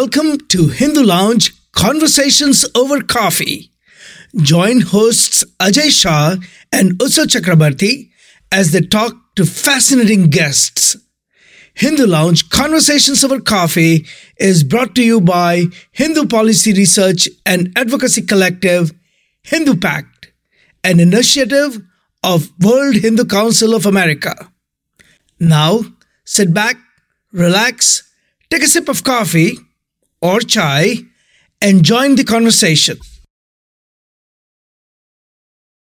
Welcome to Hindu Lounge Conversations Over Coffee. Join hosts Ajay Shah and Utsav Chakrabarti as they talk to fascinating guests. Hindu Lounge Conversations Over Coffee is brought to you by Hindu Policy Research and Advocacy Collective, Hindu Pact, an initiative of World Hindu Council of America. Now, sit back, relax, take a sip of coffee or chai, and join the conversation.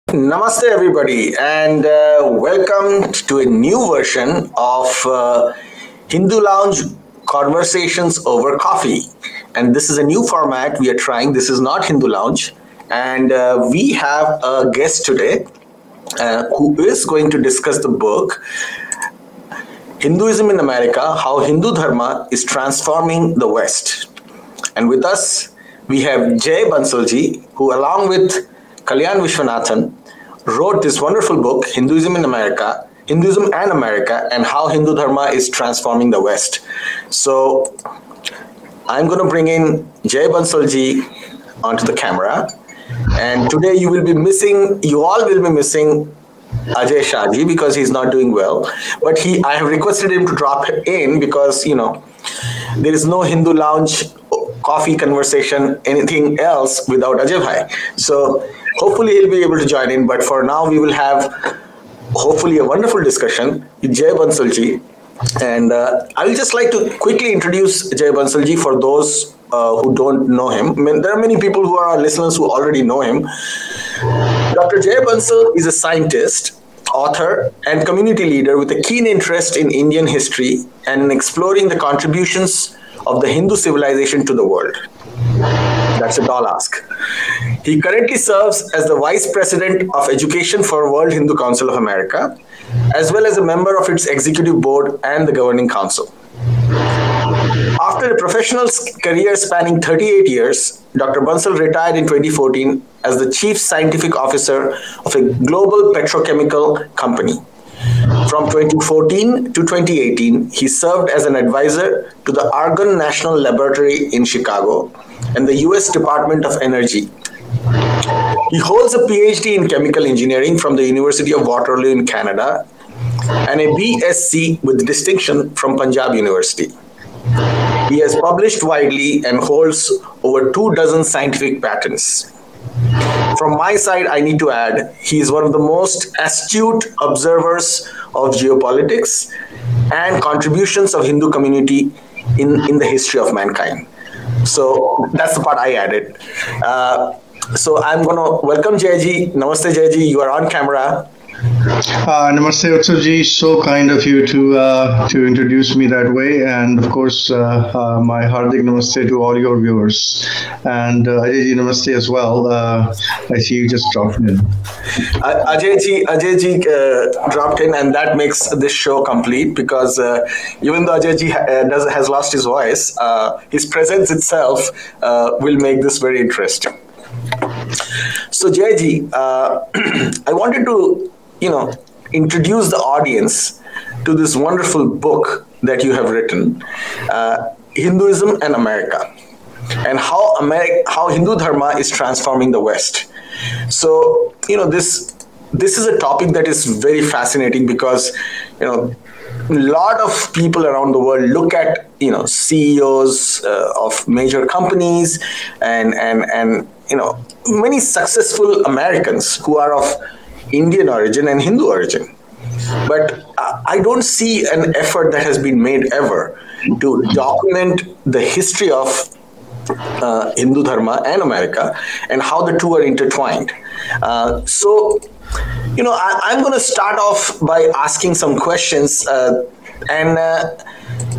Namaste, everybody, and uh, welcome to a new version of uh, Hindu Lounge Conversations Over Coffee. And this is a new format we are trying. This is not Hindu Lounge. And uh, we have a guest today uh, who is going to discuss the book Hinduism in America How Hindu Dharma is Transforming the West. And with us, we have Jai Bansalji, who, along with Kalyan Vishwanathan, wrote this wonderful book, Hinduism in America, Hinduism and America, and how Hindu Dharma is transforming the West. So I'm going to bring in Jai Bansalji onto the camera. And today you will be missing, you all will be missing Ajay Shahji because he's not doing well. But he, I have requested him to drop in because, you know, there is no Hindu lounge coffee conversation, anything else without Ajay Bhai. So hopefully he'll be able to join in. But for now, we will have hopefully a wonderful discussion with Jai Bansalji. And uh, I will just like to quickly introduce Jai Bansalji for those uh, who don't know him. I mean, there are many people who are listeners who already know him. Dr. Jai Bansal is a scientist, author, and community leader with a keen interest in Indian history and in exploring the contributions of the Hindu civilization to the world. That's a tall ask. He currently serves as the Vice President of Education for World Hindu Council of America, as well as a member of its executive board and the governing council. After a professional career spanning 38 years, Dr. Bansal retired in 2014 as the Chief Scientific Officer of a global petrochemical company. From 2014 to 2018, he served as an advisor to the Argonne National Laboratory in Chicago and the US Department of Energy. He holds a PhD in chemical engineering from the University of Waterloo in Canada and a BSc with distinction from Punjab University. He has published widely and holds over two dozen scientific patents. From my side, I need to add, he is one of the most astute observers of geopolitics and contributions of Hindu community in, in the history of mankind. So that's the part I added. Uh, so I'm going to welcome Jaiji. Namaste, Jaiji. You are on camera. Uh, namaste, Utsavji. So kind of you to uh, to introduce me that way, and of course, uh, uh, my hardik namaste to all your viewers, and uh, Ajayji namaste as well. Uh, I see you just dropped in. Uh, Ajayji, Ajayji uh, dropped in, and that makes this show complete because even though Ajayji ha- has lost his voice, his presence itself will make this very interesting. So, Jaiji, I wanted to, you know, introduce the audience to this wonderful book that you have written, uh, Hinduism and America, and how Ameri- how Hindu Dharma is transforming the West. So, you know, this this is a topic that is very fascinating because, you know, a lot of people around the world look at you know CEOs uh, of major companies and and and you know many successful Americans who are of Indian origin and Hindu origin. But I don't see an effort that has been made ever to document the history of uh, Hindu Dharma and America and how the two are intertwined. Uh, so, you know, I, I'm going to start off by asking some questions uh, and, uh,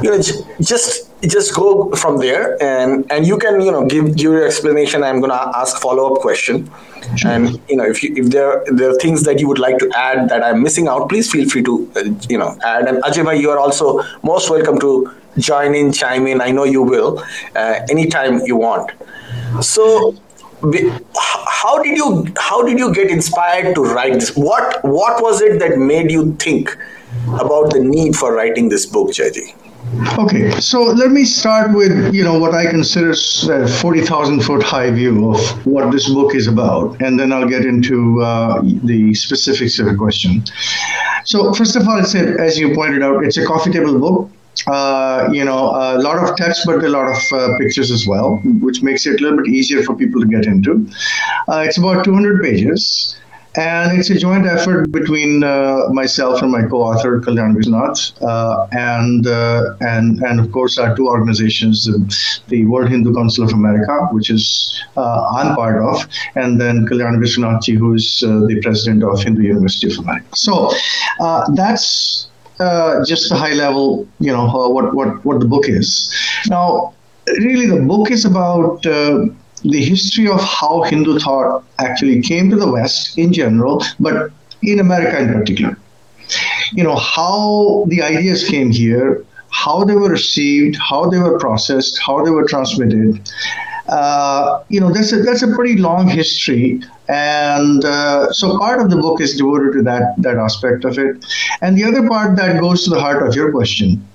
you know, j- just just go from there and and you can you know give your explanation. I'm going to ask follow up question and you know if you if there there are things that you would like to add that i'm missing out please feel free to uh, you know add. And ajay bhai, you are also most welcome to join in chime in. I know you will uh, anytime you want. So how did you how did you get inspired to write this? What what was it that made you think about the need for writing this book jaji Okay, so let me start with you know what I consider a forty thousand foot high view of what this book is about, and then I'll get into uh, the specifics of the question. So first of all, it's a, as you pointed out, it's a coffee table book. Uh, you know, a lot of text, but a lot of uh, pictures as well, which makes it a little bit easier for people to get into. Uh, it's about 200 pages. And it's a joint effort between uh, myself and my co-author Kalyan Vishwanath, uh, and uh, and and of course our two organizations, the World Hindu Council of America, which is uh, I'm part of, and then Kalyan Vishwanathji, who's uh, the president of Hindu University of America. So uh, that's just the high level, you know, what what what the book is. Now, really, the book is about the history of how Hindu thought actually came to the West in general, but in America in particular. You know, how the ideas came here, how they were received, how they were processed, how they were transmitted. Uh, you know, that's a, that's a pretty long history. And uh, so part of the book is devoted to that, that aspect of it. And the other part that goes to the heart of your question,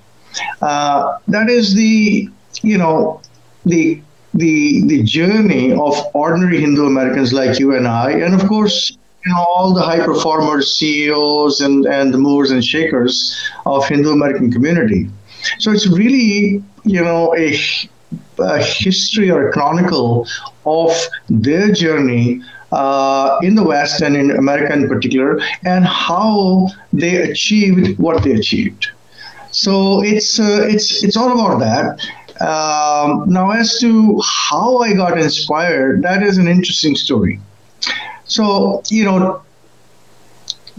uh, that is the, you know, the the the journey of ordinary Hindu Americans like you and I, and of course, you know, all the high performers, CEOs, and and the movers and shakers of Hindu American community. So it's really you know a, a history or a chronicle of their journey uh, in the West and in America in particular, and how they achieved what they achieved. So it's uh, it's it's all about that. Um, now, as to how I got inspired, that is an interesting story. So, you know,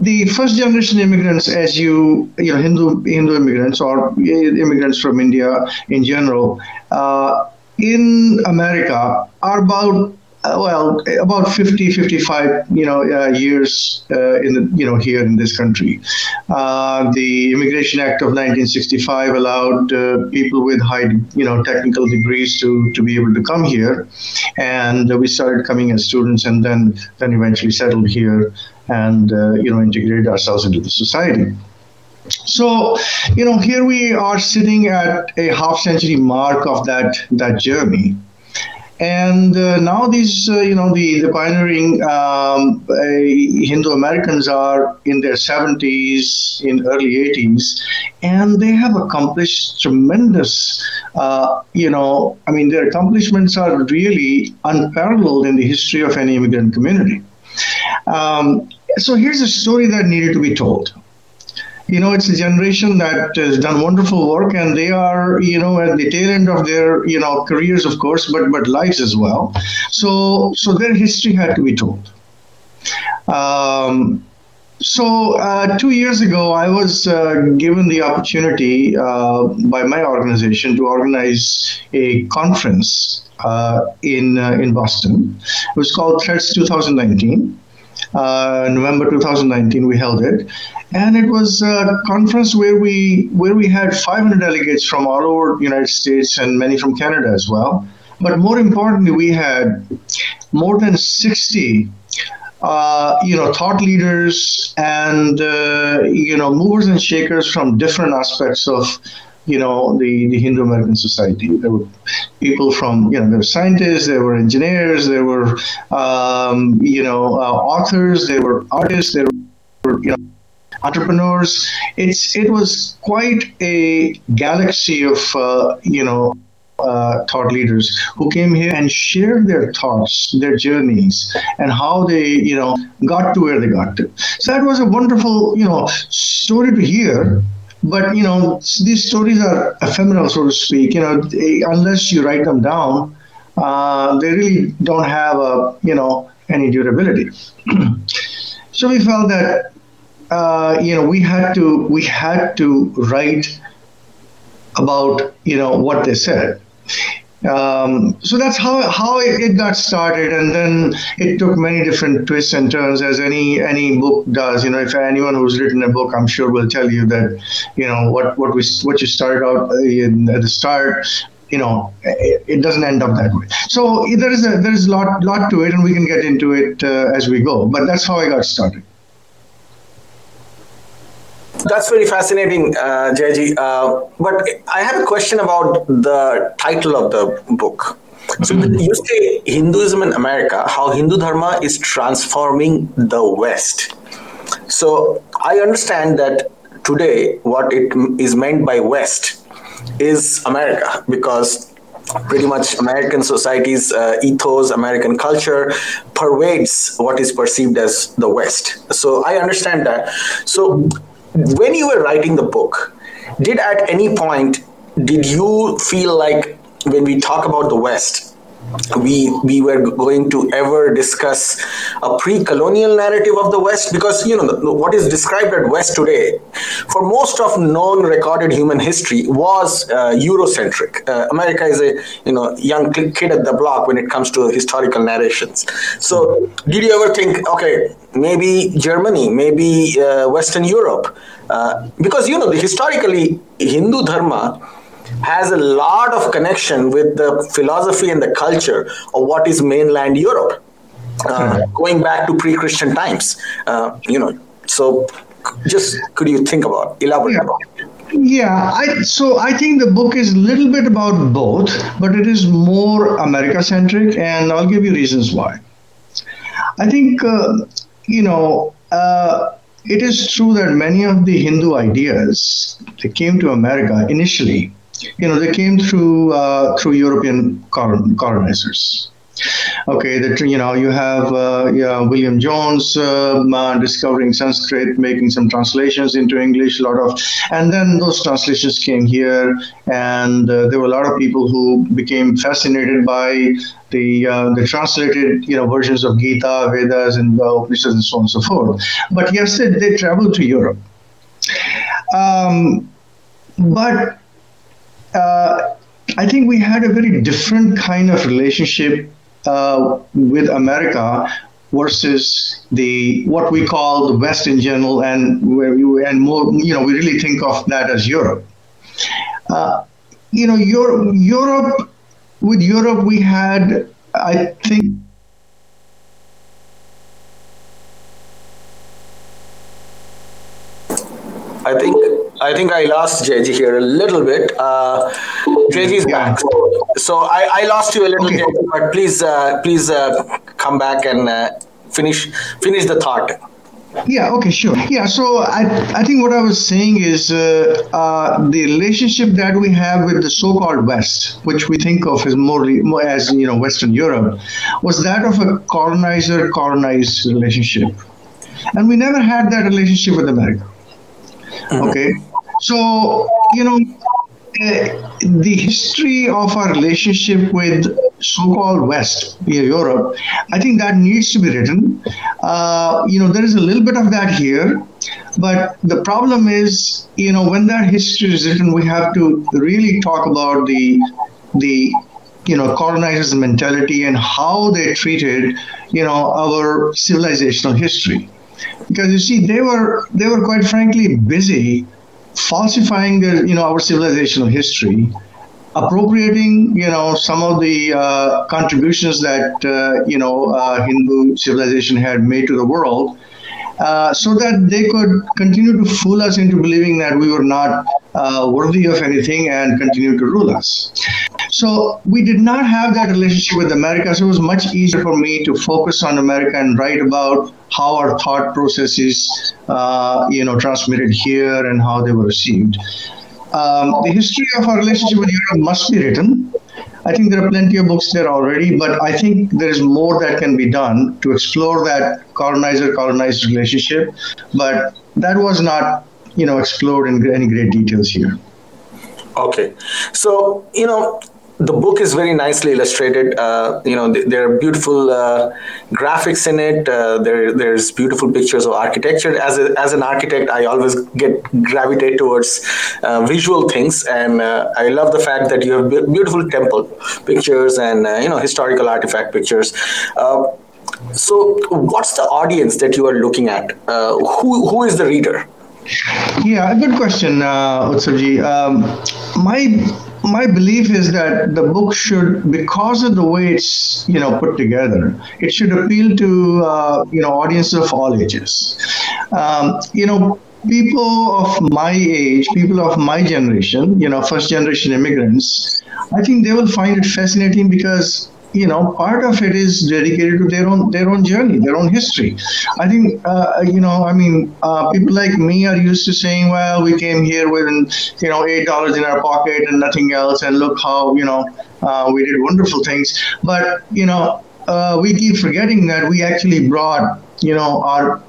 the first generation immigrants, as you you know, Hindu Hindu immigrants or immigrants from India in general, uh, in America are about well, about 50, 55, you know, uh, years uh, in the, you know, here in this country. Uh, the Immigration Act of 1965 allowed uh, people with high, you know, technical degrees to, to be able to come here, and we started coming as students, and then then eventually settled here, and uh, you know, integrated ourselves into the society. So, you know, here we are sitting at a half century mark of that that journey and uh, now these, uh, you know, the, the pioneering um, uh, Hindu Americans are in their 70s, in early 80s, and they have accomplished tremendous, uh, you know, I mean, their accomplishments are really unparalleled in the history of any immigrant community. Um, so here's a story that needed to be told you know, it's a generation that has done wonderful work, and they are, you know, at the tail end of their, you know, careers, of course, but but lives as well. So so their history had to be told. Um, so uh, two years ago, I was uh, given the opportunity uh, by my organization to organize a conference uh, in uh, in Boston. It was called Threads 2019. Uh, November 2019, we held it, and it was a conference where we where we had 500 delegates from all over the United States and many from Canada as well. But more importantly, we had more than 60 uh, you know, thought leaders and uh, you know, movers and shakers from different aspects of you know the, the Hindu American society. There were people from you know there were scientists, there were engineers, there were um, you know uh, authors, there were artists, there were you know entrepreneurs. It's it was quite a galaxy of uh, you know uh, thought leaders who came here and shared their thoughts, their journeys, and how they, you know, got to where they got to. So that was a wonderful, you know, story to hear. But you know, these stories are ephemeral, so to speak. You know, they, unless you write them down, uh, they really don't have a, you know, any durability. so we felt that uh, you know, we had to we had to write about you know what they said. Um, so that's how how it, got started, and then it took many different twists and turns, as any any book does. You know, if anyone who's written a book, I'm sure will tell you that you know what what we what you started out in, at the start you know it, it, doesn't end up that way. So there is a there is a lot lot to it and we can get into it uh, as we go. But that's how i got started that's very fascinating, uh, Jaiji. Uh, but I have a question about the title of the book. So mm-hmm. you say Hinduism in America, how Hindu Dharma is transforming the West. So I understand that today what it is meant by West is America because pretty much American society's uh, ethos, American culture pervades what is perceived as the West. So I understand that. So when you were writing the book, did at any point did you feel like when we talk about the West, we we were going to ever discuss a pre-colonial narrative of the west because you know what is described as west today for most of known recorded human history was uh, eurocentric. Uh, america is a you know young kid at the block when it comes to historical narrations. So did you ever think okay maybe germany maybe uh, western europe? Uh, because you know historically hindu dharma has a lot of connection with the philosophy and the culture of what is mainland Europe, uh, hmm. going back to pre-Christian times. Uh, you know, so just could you think about elaborate yeah. about it? Yeah, I, so I think the book is a little bit about both, but it is more America centric, and I'll give you reasons why. I think, uh, you know, uh, it is true that many of the Hindu ideas that came to America initially you know, they came through uh, through European colonizers. Okay, that you know you have uh, yeah, William Jones uh, discovering Sanskrit, making some translations into English, a lot of, and then those translations came here, and uh, there were a lot of people who became fascinated by the uh, the translated you know versions of Gita, Vedas, and uh, Upanishads, and so on and so forth. But yes, they, they traveled to Europe. Um, but uh, I think we had a very different kind of relationship uh, with America versus the what we call the West in general, and where we, and more, you know, we really think of that as Europe. Uh, you know, Europe, Europe, with Europe, we had, I think. I think I think I lost Jaiji here a little bit. Uh, Jaiji's yeah. back. So, so I, I, lost you a little okay. bit, but please, uh, please uh, come back and uh, finish finish the thought. Yeah, okay, sure. Yeah, so I, I think what I was saying is uh, uh, the relationship that we have with the so-called West, which we think of as more, more as you know Western Europe, was that of a colonizer-colonized relationship, and we never had that relationship with America. Mm-hmm. So, you know, uh, the history of our relationship with so-called West, Europe, I think that needs to be written. Uh, you know, there is a little bit of that here, but the problem is, you know, when that history is written, we have to really talk about the the you know colonizers' mentality and how they treated you know our civilizational history, because you see, they were they were quite frankly busy falsifying the, you know our civilizational history appropriating you know some of the uh, contributions that uh, you know uh, Hindu civilization had made to the world, uh, so that they could continue to fool us into believing that we were not uh, worthy of anything and continue to rule us. So we did not have that relationship with America. So it was much easier for me to focus on America and write about how our thought processes, uh, you know, transmitted here and how they were received. Um, the history of our relationship with Europe must be written. I think there are plenty of books there already, but I think there is more that can be done to explore that colonizer-colonized relationship. But that was not, you know, explored in any great details here. Okay, so you know, the book is very nicely illustrated. Uh, you know, there are beautiful uh, graphics in it. Uh, there, there's beautiful pictures of architecture. As a, as an architect, I always get gravitate towards uh, visual things, and uh, I love the fact that you have beautiful temple pictures and uh, you know historical artifact pictures. so, what's the audience that you are looking at? who who is the reader? Yeah, good question, uh, Utsavji. Um, my my belief is that the book should, because of the way it's you know put together, it should appeal to uh, you know audiences of all ages. Um, you know, people of my age, people of my generation, you know, first generation immigrants, I think they will find it fascinating because you know part of it is dedicated to their own their own journey their own history. I think uh, you know i mean uh, people like me are used to saying well we came here with you know eight dollars in our pocket and nothing else and look how you know uh, we did wonderful things. But you know uh, we keep forgetting that we actually brought you know our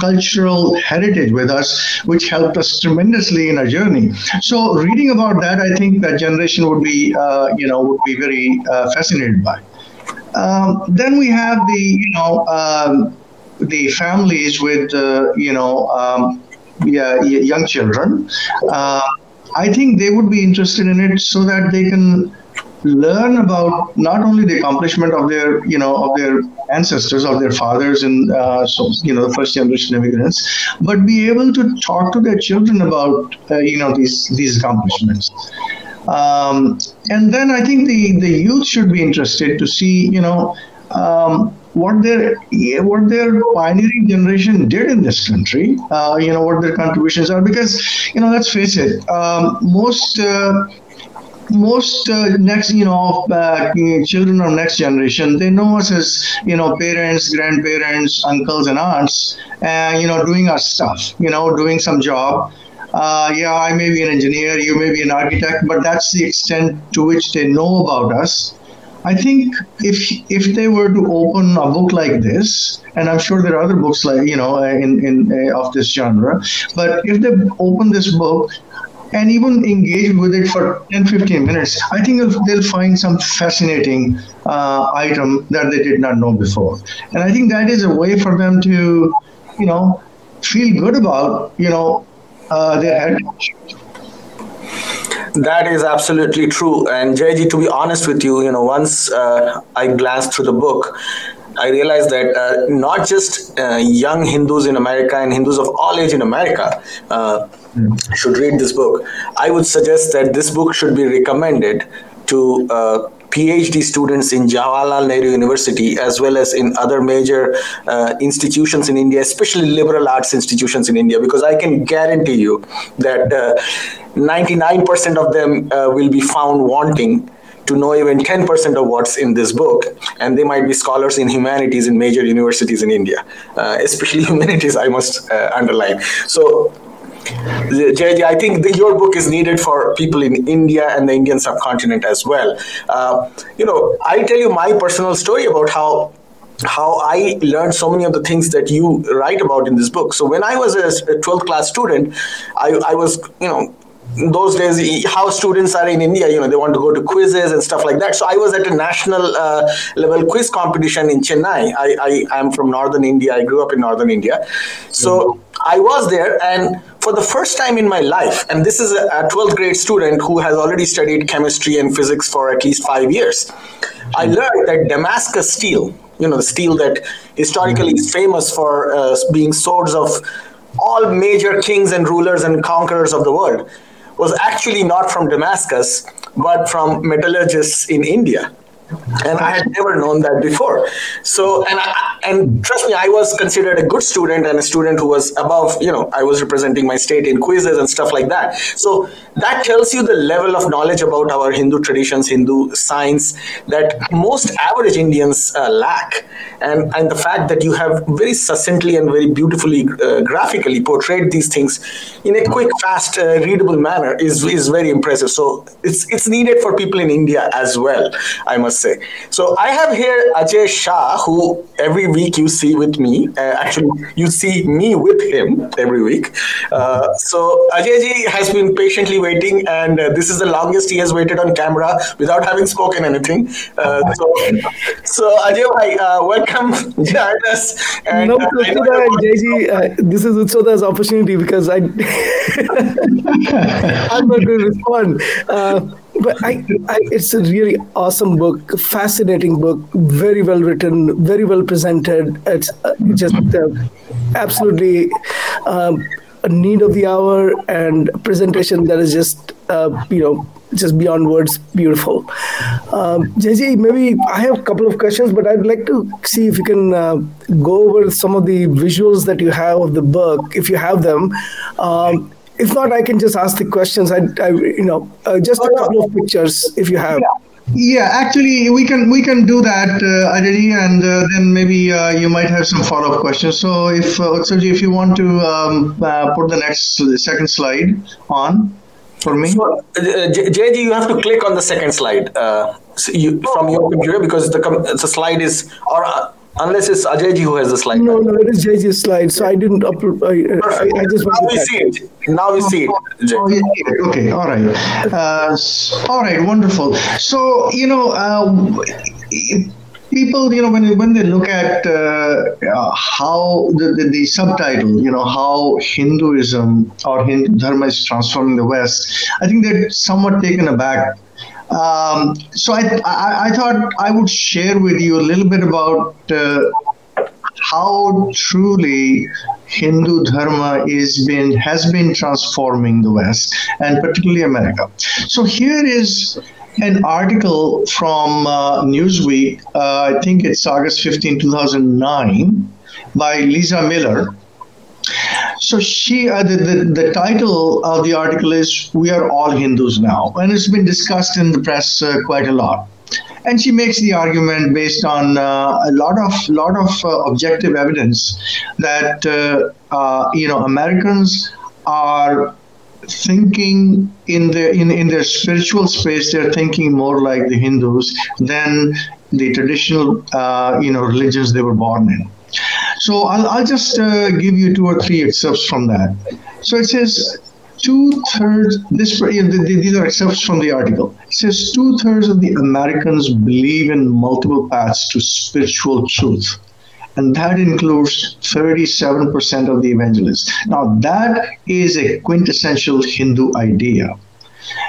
cultural heritage with us, which helped us tremendously in our journey. So, reading about that, I think that generation would be, uh, you know, would be very uh, fascinated by. Um, then we have the, you know, um, the families with, uh, you know, um, yeah, young children. Uh, I think they would be interested in it so that they can learn about not only the accomplishment of their you know of their ancestors of their fathers and uh, so you know the first generation immigrants but be able to talk to their children about uh, you know these these accomplishments. Um, and then I think the the youth should be interested to see you know um, what their what their pioneering generation did in this country uh, you know what their contributions are because you know let's face it um, most uh, most uh, next, you know, uh, children of next generation, they know us as, you know, parents, grandparents, uncles, and aunts, and, you know, doing our stuff, you know, doing some job. Uh, yeah, I may be an engineer, you may be an architect, but that's the extent to which they know about us. I think if if they were to open a book like this, and I'm sure there are other books like you know in in uh, of this genre, but if they open this book and even engage with it for 10 15 minutes i think they'll find some fascinating uh, item that they did not know before and i think that is a way for them to you know feel good about you know uh, their heritage that is absolutely true. And Jaiji, to be honest with you, you know, once uh, I glanced through the book, I realized that uh, not just uh, young Hindus in America and Hindus of all age in America uh, mm. should read this book. I would suggest that this book should be recommended to uh, PhD students in Jawaharlal Nehru University as well as in other major uh, institutions in India, especially liberal arts institutions in India, because I can guarantee you that 99% uh, of them will be found wanting to know even 10% of what's in this book. And they might be scholars in humanities in major universities in India, uh, especially humanities, I must uh, underline. So, Jaiji, I think the, your book is needed for people in India and the Indian subcontinent as well. Uh, you know, I'll tell you my personal story about how how I learned so many of the things that you write about in this book. So when I was a 12th class student, I, I was, you know, those days how students are in india you know they want to go to quizzes and stuff like that so i was at a national uh, level quiz competition in chennai I, I am from northern india i grew up in northern india so mm-hmm. i was there and for the first time in my life and this is a, a 12th grade student who has already studied chemistry and physics for at least five years mm-hmm. i learned that damascus steel you know the steel that historically mm-hmm. is famous for uh, being swords of all major kings and rulers and conquerors of the world was actually not from Damascus, but from metallurgists in India and I had never known that before. So, and I, and trust me, I was considered a good student and a student who was above. You know, I was representing my state in quizzes and stuff like that. So that tells you the level of knowledge about our Hindu traditions, Hindu science that most average Indians uh, lack, and and the fact that you have very succinctly and very beautifully uh, graphically portrayed these things in a quick, fast, uh, readable manner is is very impressive. So it's it's needed for people in India as well. I must say. So I have here Ajay Shah, who every week you see with me. Uh, actually, you see me with him every week. Uh, so Ajay has been patiently waiting, and uh, this is the longest he has waited on camera without having spoken anything. Uh, so, so Ajay, bhai, uh, welcome, join us. And, no, uh, Jaiji, this is Utsoda's opportunity because I I'm not going to respond but I, I, it's a really awesome book, fascinating book, very well written, very well presented. It's uh, just uh, absolutely um, a need of the hour and presentation that is just uh, you know just beyond words beautiful. Um, Jaiji, maybe I have a couple of questions, but I'd like to see if you can uh, go over some of the visuals that you have of the book, if you have them. Um, if not, I can just ask the questions. I, I you know, uh, just a couple of pictures if you have. Yeah. Yeah, actually, we can we can do that, uh, Ajay, and uh, then maybe uh, you might have some follow up questions. So, if uh, if you want to um, uh, put the next the second slide on for me, so, uh, Jaiji, you have to click on the second slide uh, so you, from your computer because the the slide is or Unless it's Ajayji who has the slide. No, no, it is Jaiji's slide. So I didn't upload. I, I, I, just now we see it. Now we see it. Oh, yeah. Okay, all right. Uh, all right, wonderful. So you know. Uh, people, you know, when when they look at uh, how the, the, the, subtitle, you know, how Hinduism or Hindu Dharma is transforming the West, I think they're somewhat taken aback um, so I, I, I, thought I would share with you a little bit about uh, how truly Hindu Dharma is been has been transforming the West and particularly America. So here is an article from uh, Newsweek. Uh, I think it's August 15, 2009, by Lisa Miller so she, uh, the, the, the title of the article is "We Are All Hindus Now," and it's been discussed in the press uh, quite a lot. And she makes the argument based on uh, a lot of lot of uh, objective evidence that uh, uh, you know Americans are thinking in their in, in their spiritual space they're thinking more like the hindus than the traditional you know religions they were born in so I'll, I'll just uh, give you two or three excerpts from that. So it says two thirds, this, these are excerpts from the article. It says two thirds of the Americans believe in multiple paths to spiritual truth. And that includes 37% of the evangelists. Now, that is a quintessential Hindu idea.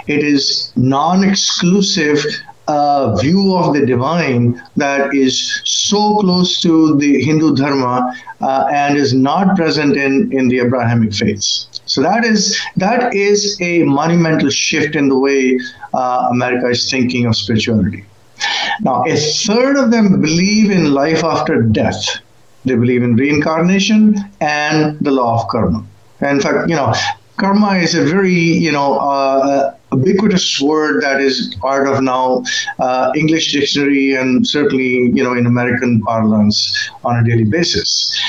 It is non exclusive uh, view of the divine that is so close to the Hindu Dharma uh, and is not present in, in the Abrahamic faiths. So that is that is a monumental shift in the way uh, America is thinking of spirituality. Now, a third of them believe in life after death. They believe in reincarnation and the law of karma. in fact, you know, karma is a very you know uh, ubiquitous word that is part of now uh, English dictionary and certainly you know in American parlance on a daily basis.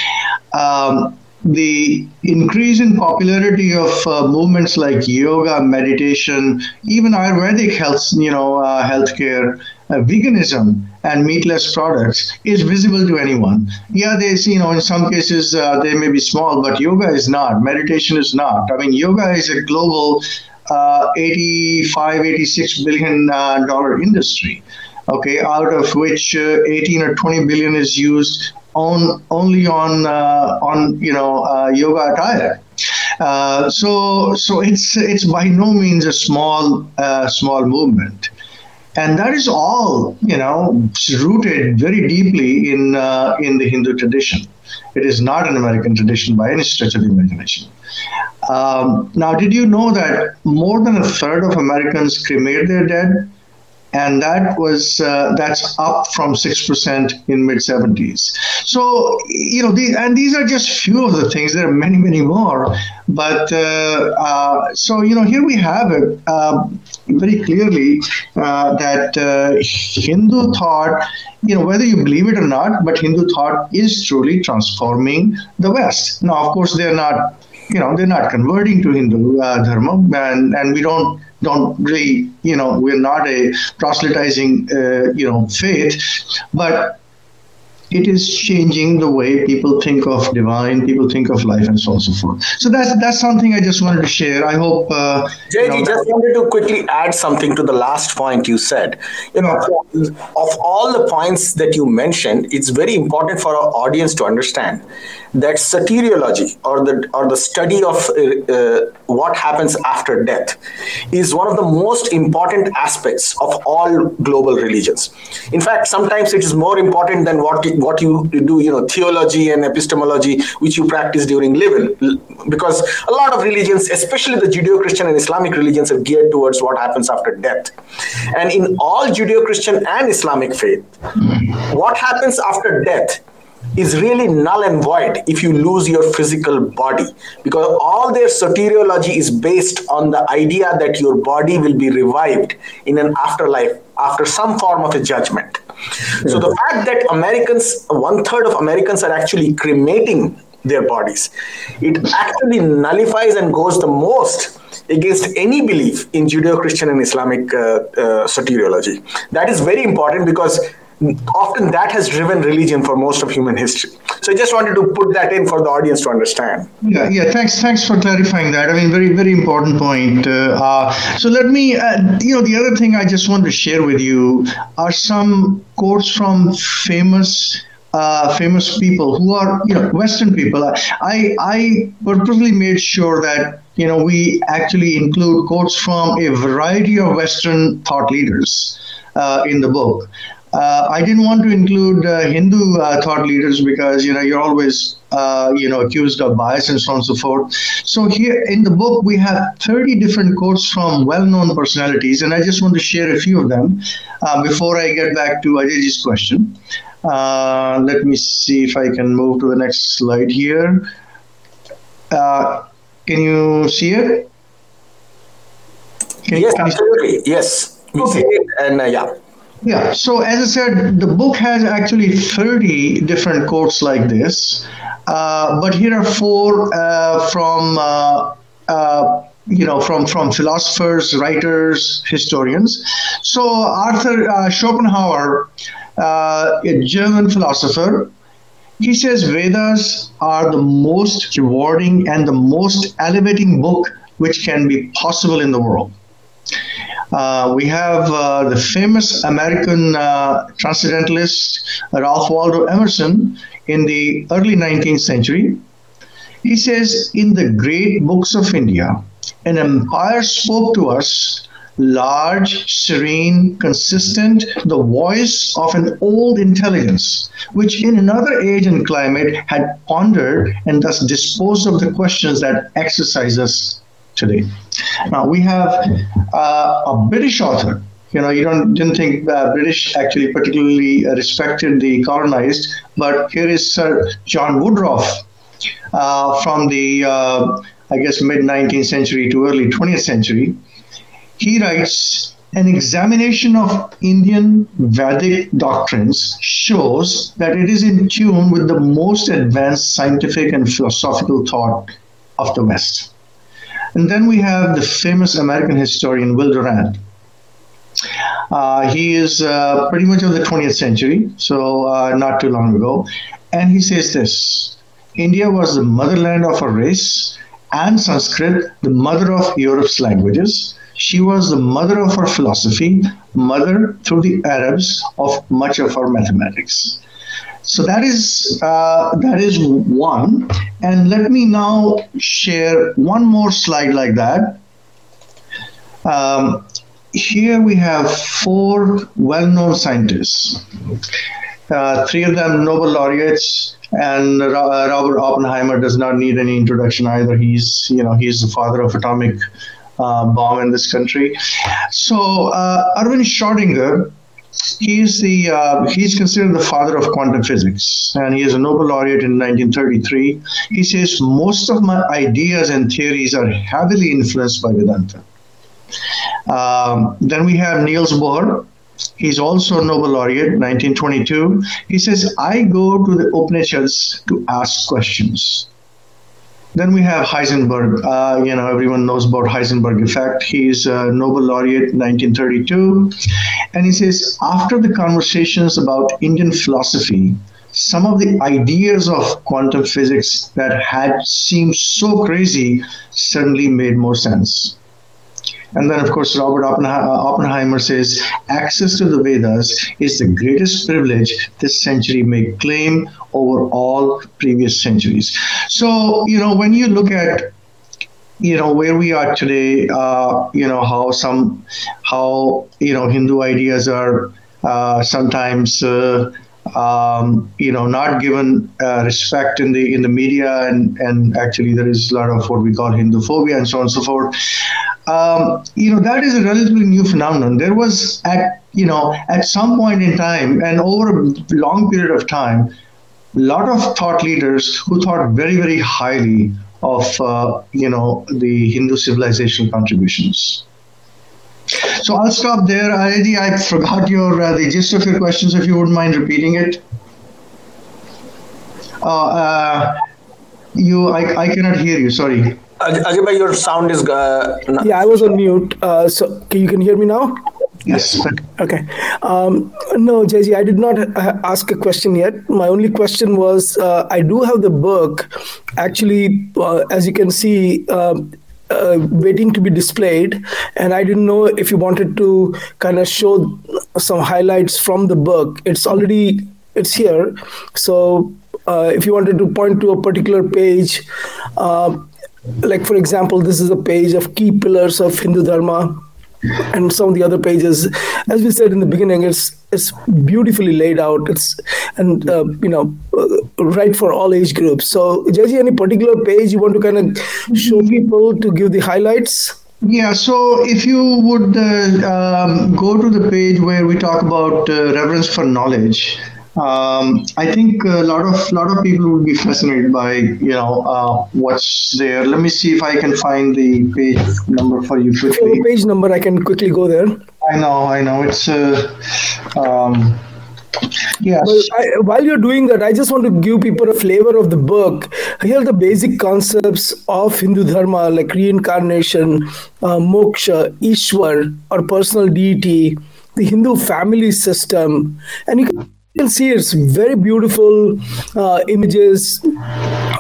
Um, the increase in popularity of uh, movements like yoga, meditation, even Ayurvedic health, you know, uh, healthcare, uh, veganism, and meatless products is visible to anyone. Yeah, they, you know, in some cases uh, they may be small, but yoga is not. Meditation is not. I mean, yoga is a global uh, 85, 86 billion uh, dollar industry. Okay, out of which uh, 18 or 20 billion is used on only on uh, on you know uh, yoga attire. Uh, so so it's it's by no means a small small movement and that is all you know rooted very deeply in uh, in the Hindu tradition. It is not an American tradition by any stretch of the imagination. Um, now, did you know that more than a third of Americans cremate their dead? and that was uh, that's up from six percent in mid seventies. So you know, and these are just few of the things. There are many, many more. But uh, uh, so you know, here we have it um, very clearly uh, that uh, Hindu thought. You know, whether you believe it or not, but Hindu thought is truly transforming the West. Now, of course, they're not. You know, they're not converting to Hindu uh, dharma, and and we don't don't really, you know, we're not a proselytizing, uh, you know, faith, but it is changing the way people think of divine, people think of life, and so on and so forth. So that's that's something I just wanted to share. I hope. Uh, JD, you know, just wanted to quickly add something to the last point you said. You know, of all the points that you mentioned, it's very important for our audience to understand that soteriology or the or the study of uh, uh, what happens after death is one of the most important aspects of all global religions. In fact, sometimes it is more important than what what you do, you know, theology and epistemology, which you practice during living, because a lot of religions, especially the Judeo-Christian and Islamic religions, are geared towards what happens after death. And in all Judeo-Christian and Islamic faith, what happens after death is really null and void if you lose your physical body. Because all their soteriology is based on the idea that your body will be revived in an afterlife after some form of a judgment. So the fact that americans one third of americans are actually cremating their bodies it actually nullifies and goes the most against any belief in judeo-christian and islamic uh, uh, soteriology. That is very important because often that has driven religion for most of human history. So I just wanted to put that in for the audience to understand. Yeah, yeah. Thanks, thanks for clarifying that. I mean, very, very important point. Uh, uh, so let me, uh, you know, the other thing I just want to share with you are some quotes from famous. Uh, famous people who are you know Western people. I I purposely made sure that you know we actually include quotes from a variety of Western thought leaders uh, in the book. Uh, I didn't want to include uh, Hindu uh, thought leaders because you know you're always uh, you know accused of bias and so on and so forth. So here in the book we have 30 different quotes from well-known personalities, and I just want to share a few of them uh, before I get back to Ajay's question. Uh, let me see if I can move to the next slide here. can you see it? Can yes, absolutely. Yes, we okay. see it, and yeah. Yeah. So as I said, the book has actually 30 different quotes like this, uh, but here are four uh, from. Uh, uh you know, from from philosophers, writers, historians. So Arthur uh, Schopenhauer, uh, a German philosopher, he says Vedas are the most rewarding and the most elevating book which can be possible in the world. Uh, we have uh, the famous American uh, transcendentalist Ralph Waldo Emerson in the early 19th century. He says, In the great books of India, an empire spoke to us, large, serene, consistent, the voice of an old intelligence, which in another age and climate had pondered and thus disposed of the questions that exercise us today. Now we have uh, a British author. You know, you don't didn't think uh, British actually particularly respected the colonized, but here is Sir John Woodroffe uh, from the uh, I guess mid 19th century to early 20th century. He writes an examination of Indian Vedic doctrines shows that it is in tune with the most advanced scientific and philosophical thought of the West. And then we have the famous American historian Will Durant. Uh, he is uh, pretty much of the 20th century, so uh, not too long ago. And he says this India was the motherland of a race, and Sanskrit, the mother of Europe's languages. She was the mother of our philosophy, mother through the Arabs of much of our mathematics. So that is uh, that is one. And let me now share one more slide like that. Um, here we have four well-known scientists. Uh, three of them Nobel laureates, and uh, Robert Oppenheimer does not need any introduction either. He's you know he's the father of atomic uh, bomb in this country. So uh, Erwin Schrödinger he's the uh, he's considered the father of quantum physics, and he is a Nobel laureate in 1933. He says most of my ideas and theories are heavily influenced by Vedanta. Um, then we have Niels Bohr. He's also a Nobel laureate, 1922. He says, I go to the Upanishads to ask questions. Then we have Heisenberg. Uh, you know, everyone knows about Heisenberg effect. He's a Nobel laureate 1932. And he says, after the conversations about Indian philosophy, some of the ideas of quantum physics that had seemed so crazy suddenly made more sense. And then, of course, Robert uh, Oppenheimer says, access to the Vedas is the greatest privilege this century may claim over all previous centuries. So, you know, when you look at you know where we are today uh, you know how some how you know hindu ideas are uh, sometimes uh, um, you know not given uh, respect in the in the media and and actually there is a lot of what we call hindu phobia and so on and so forth. Um, you know that is a relatively new phenomenon. There was at you know at some point in time and over a long period of time a lot of thought leaders who thought very very highly of uh, you know the hindu civilization contributions so I'll stop there. Already, I forgot your uh, the gist of your questions. If you wouldn't mind repeating it. Uh, uh, you, I, I cannot hear you. Sorry. Ajay, your sound is. Uh, yeah, I was on mute. Uh, so can you can hear me now? Yes. Okay. Um, no, Jaiji, I did not uh, ask a question yet. My only question was uh, I do have the book. Actually, uh, as you can see, um, uh, waiting to be displayed and i didn't know if you wanted to kind of show some highlights from the book it's already it's here so uh, if you wanted to point to a particular page uh, like for example this is a page of key pillars of hindu dharma and some of the other pages as we said in the beginning it's it's beautifully laid out. It's and uh, you know uh, right for all age groups. So Jaiji, any particular page you want to kind of show people to give the highlights? Yeah, so if you would uh, um, go to the page where we talk about uh, reverence for knowledge, um, I think a lot of lot of people would be fascinated by you know uh, what's there. Let me see if I can find the page number for you quickly. page number, I can quickly go there. I know, I know. It's uh, um, Yes. I, while you're doing that, I just want to give people a flavor of the book. Here are the basic concepts of Hindu Dharma, like reincarnation, uh, moksha, Ishwar, or personal deity, the Hindu family system, and you can can see it's very beautiful uh, images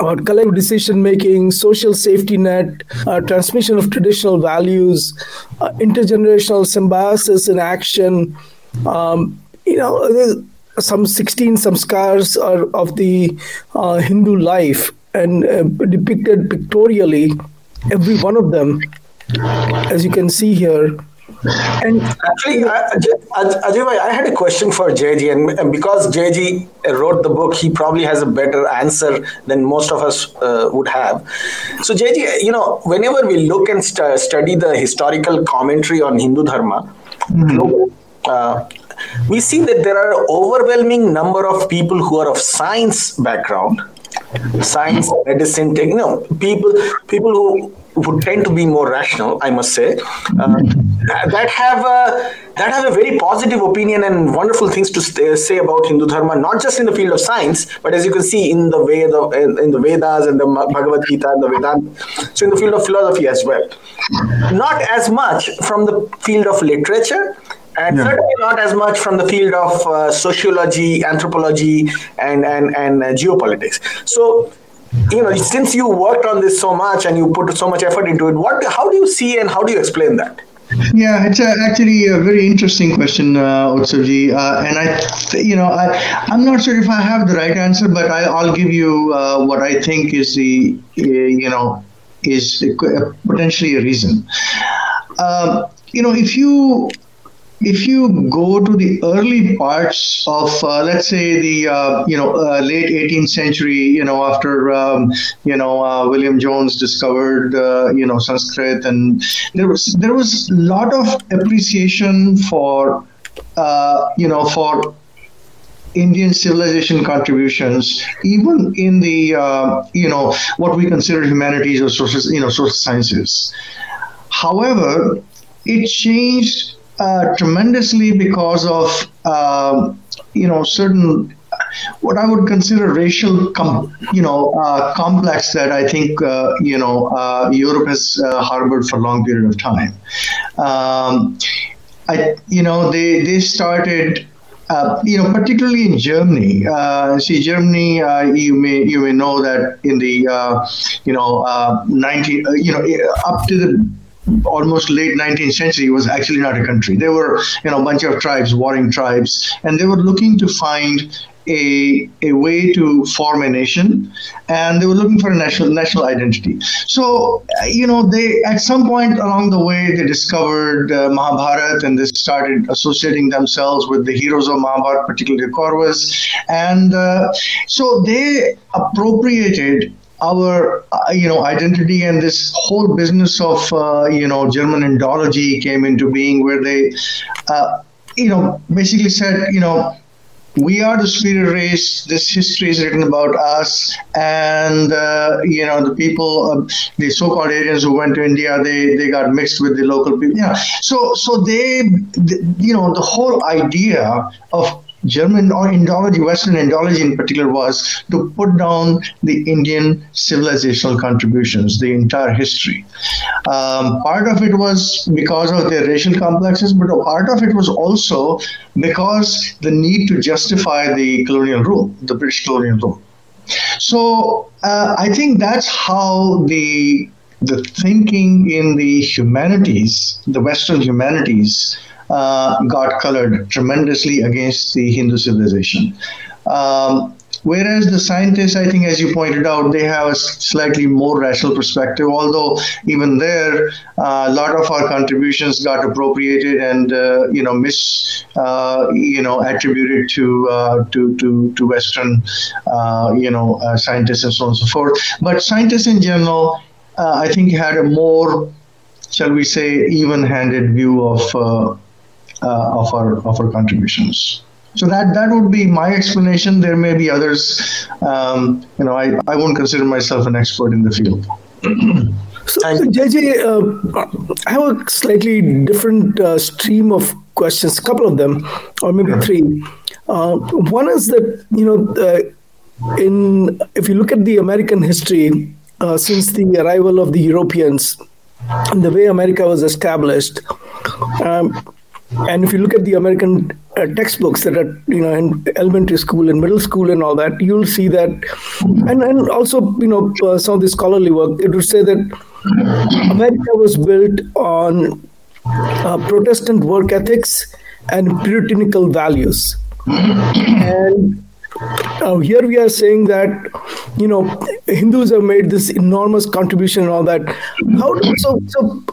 about collective decision making, social safety net, uh, transmission of traditional values, uh, intergenerational symbiosis in action. Um, you know, some 16 samskars are of the uh, Hindu life and uh, depicted pictorially, every one of them, as you can see here. And actually, Ajay, I had a question for Jaiji, and, because Jaiji wrote the book, he probably has a better answer than most of us uh, would have. So, Jaiji, you know, whenever we look and st- study the historical commentary on Hindu Dharma, mm-hmm. uh, we see that there are overwhelming number of people who are of science background science medicine you know people people who would tend to be more rational, I must say, uh, that have a, that have a very positive opinion and wonderful things to say about Hindu Dharma, not just in the field of science, but as you can see in the Veda, in, in the Vedas and the Bhagavad Gita and the Vedanta, so in the field of philosophy as well. Not as much from the field of literature, and yeah. certainly not as much from the field of uh, sociology, anthropology, and and and uh, geopolitics. So you know since you worked on this so much and you put so much effort into it what how do you see and how do you explain that yeah, it's a, actually a very interesting question, uh, Utsavji. Uh, and I, you know, I, I'm not sure if I have the right answer, but I, will give you uh, what I think is the, uh, you know, is potentially a reason. Um, you know, if you if you go to the early parts of, uh, let's say, the uh, you know uh, late 18th century, you know, after um, you know uh, William Jones discovered uh, you know Sanskrit, and there was there was a lot of appreciation for uh, you know for Indian civilization contributions, even in the you know what we consider humanities or social you know social sciences. However, it changed uh, tremendously because of uh, you know certain what I would consider racial, com- you know, uh, complex that I think uh, you know uh, Europe has harbored for a long period of time. Um, I, you know, they they started. You know, particularly in Germany. See, Germany, you may you may know that in the you know 19, you know up to the almost late 19th century was actually not a country. They were, you know, a bunch of tribes, warring tribes, and they were looking to find a, a way to form a nation and they were looking for a national national identity so you know they at some point along the way they discovered uh, mahabharat and they started associating themselves with the heroes of mahabharat particularly kauravas and uh, so they appropriated our uh, you know identity and this whole business of uh, you know German Indology came into being, where they uh, you know basically said you know we are the superior race. This history is written about us, and uh, you know the people, uh, the so-called Aryans who went to India, they they got mixed with the local people. Yeah, so so they, you know, the whole idea of German or Indology, Western Indology in particular, was to put down the Indian civilizational contributions, the entire history. Um, part of it was because of their racial complexes, but part of it was also because the need to justify the colonial rule, the British colonial rule. So uh, I think that's how the the thinking in the humanities, the Western humanities, uh, got colored tremendously against the Hindu civilization. Um, whereas the scientists, I think, as you pointed out, they have a slightly more rational perspective. Although even there, uh, a lot of our contributions got appropriated and uh, you know mis uh, you know attributed to uh, to to to Western uh, you know scientists and so on and so forth. But scientists in general, I think, had a more shall we say even-handed view of uh, of our of our contributions. So that that would be my explanation. There may be others. Um, you know, I, I won't consider myself an expert in the field. so, Jaiji, uh, I have a slightly different uh, stream of questions. A couple of them, or maybe three. Uh, one is that you know, in if you look at the American history uh, since the arrival of the Europeans, and the way America was established. Um, and if you look at the American uh, textbooks that are, you know, in elementary school and middle school and all that, you'll see that, and, and also, you know, uh, some of the scholarly work, it would say that America was built on uh, Protestant work ethics and puritanical values. And uh, here we are saying that you know Hindus have made this enormous contribution and all that. How do, so so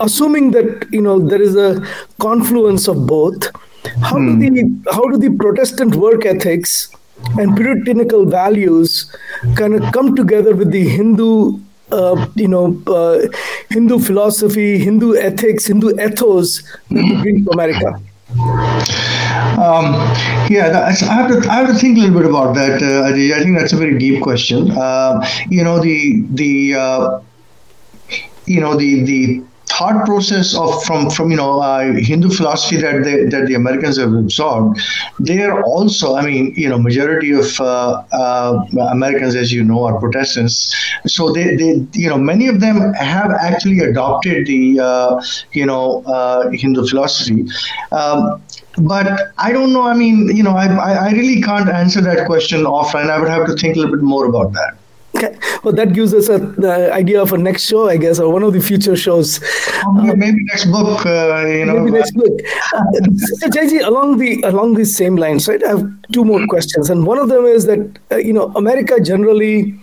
assuming that you know there is a confluence of both how hmm. do the how do the protestant work ethics and puritanical values kind of come together with the hindu uh, you know uh, hindu philosophy hindu ethics hindu ethos that they bring to america um, yeah, I have to I have to think a little bit about that. Uh, I think that's a very deep question. Uh, you know, the the uh, you know the the thought process of from from you know uh, Hindu philosophy that they, that the Americans have absorbed, they are also I mean you know majority of uh, uh, Americans as you know are Protestants, so they, they you know many of them have actually adopted the uh, you know uh, Hindu philosophy. Um, but I don't know. I mean, you know, I, I really can't answer that question offline. I would have to think a little bit more about that. Okay. Well, that gives us an idea of a next show, I guess, or one of the future shows. Uh, maybe next book. Uh, you know, maybe next book. So, Jaiji, along the along these same lines, right? I have two more questions, and one of them is that uh, you know America generally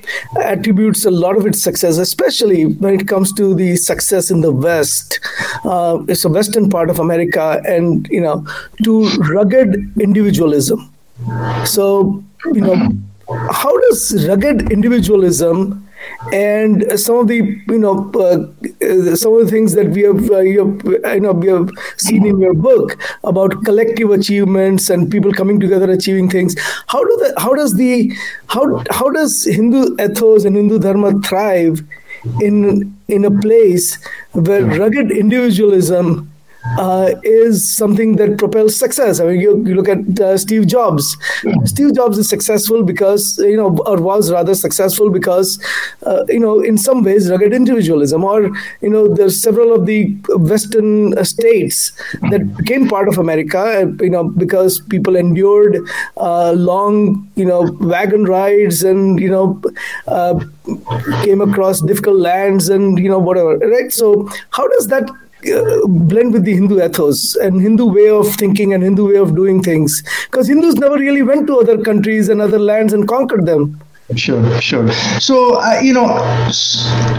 attributes a lot of its success, especially when it comes to the success in the West. Uh, it's a Western part of America, and you know, to rugged individualism. So you know how does rugged individualism and some of the you know uh, some of the things that we have, uh, you have you know we have seen in your book about collective achievements and people coming together achieving things how do the how does the how how does hindu ethos and hindu dharma thrive in in a place where rugged individualism uh, is something that propels success. I mean, you, you look at uh, Steve Jobs. Steve Jobs is successful because you know, or was rather successful because uh, you know, in some ways, rugged individualism, or you know, there's several of the Western states that became part of America. Uh, you know, because people endured uh, long, you know, wagon rides and you know, uh, came across difficult lands and you know, whatever. Right. So, how does that blend with the Hindu ethos and Hindu way of thinking and Hindu way of doing things. Because Hindus never really went to other countries and other lands and conquered them. Sure, sure. So, uh, you know,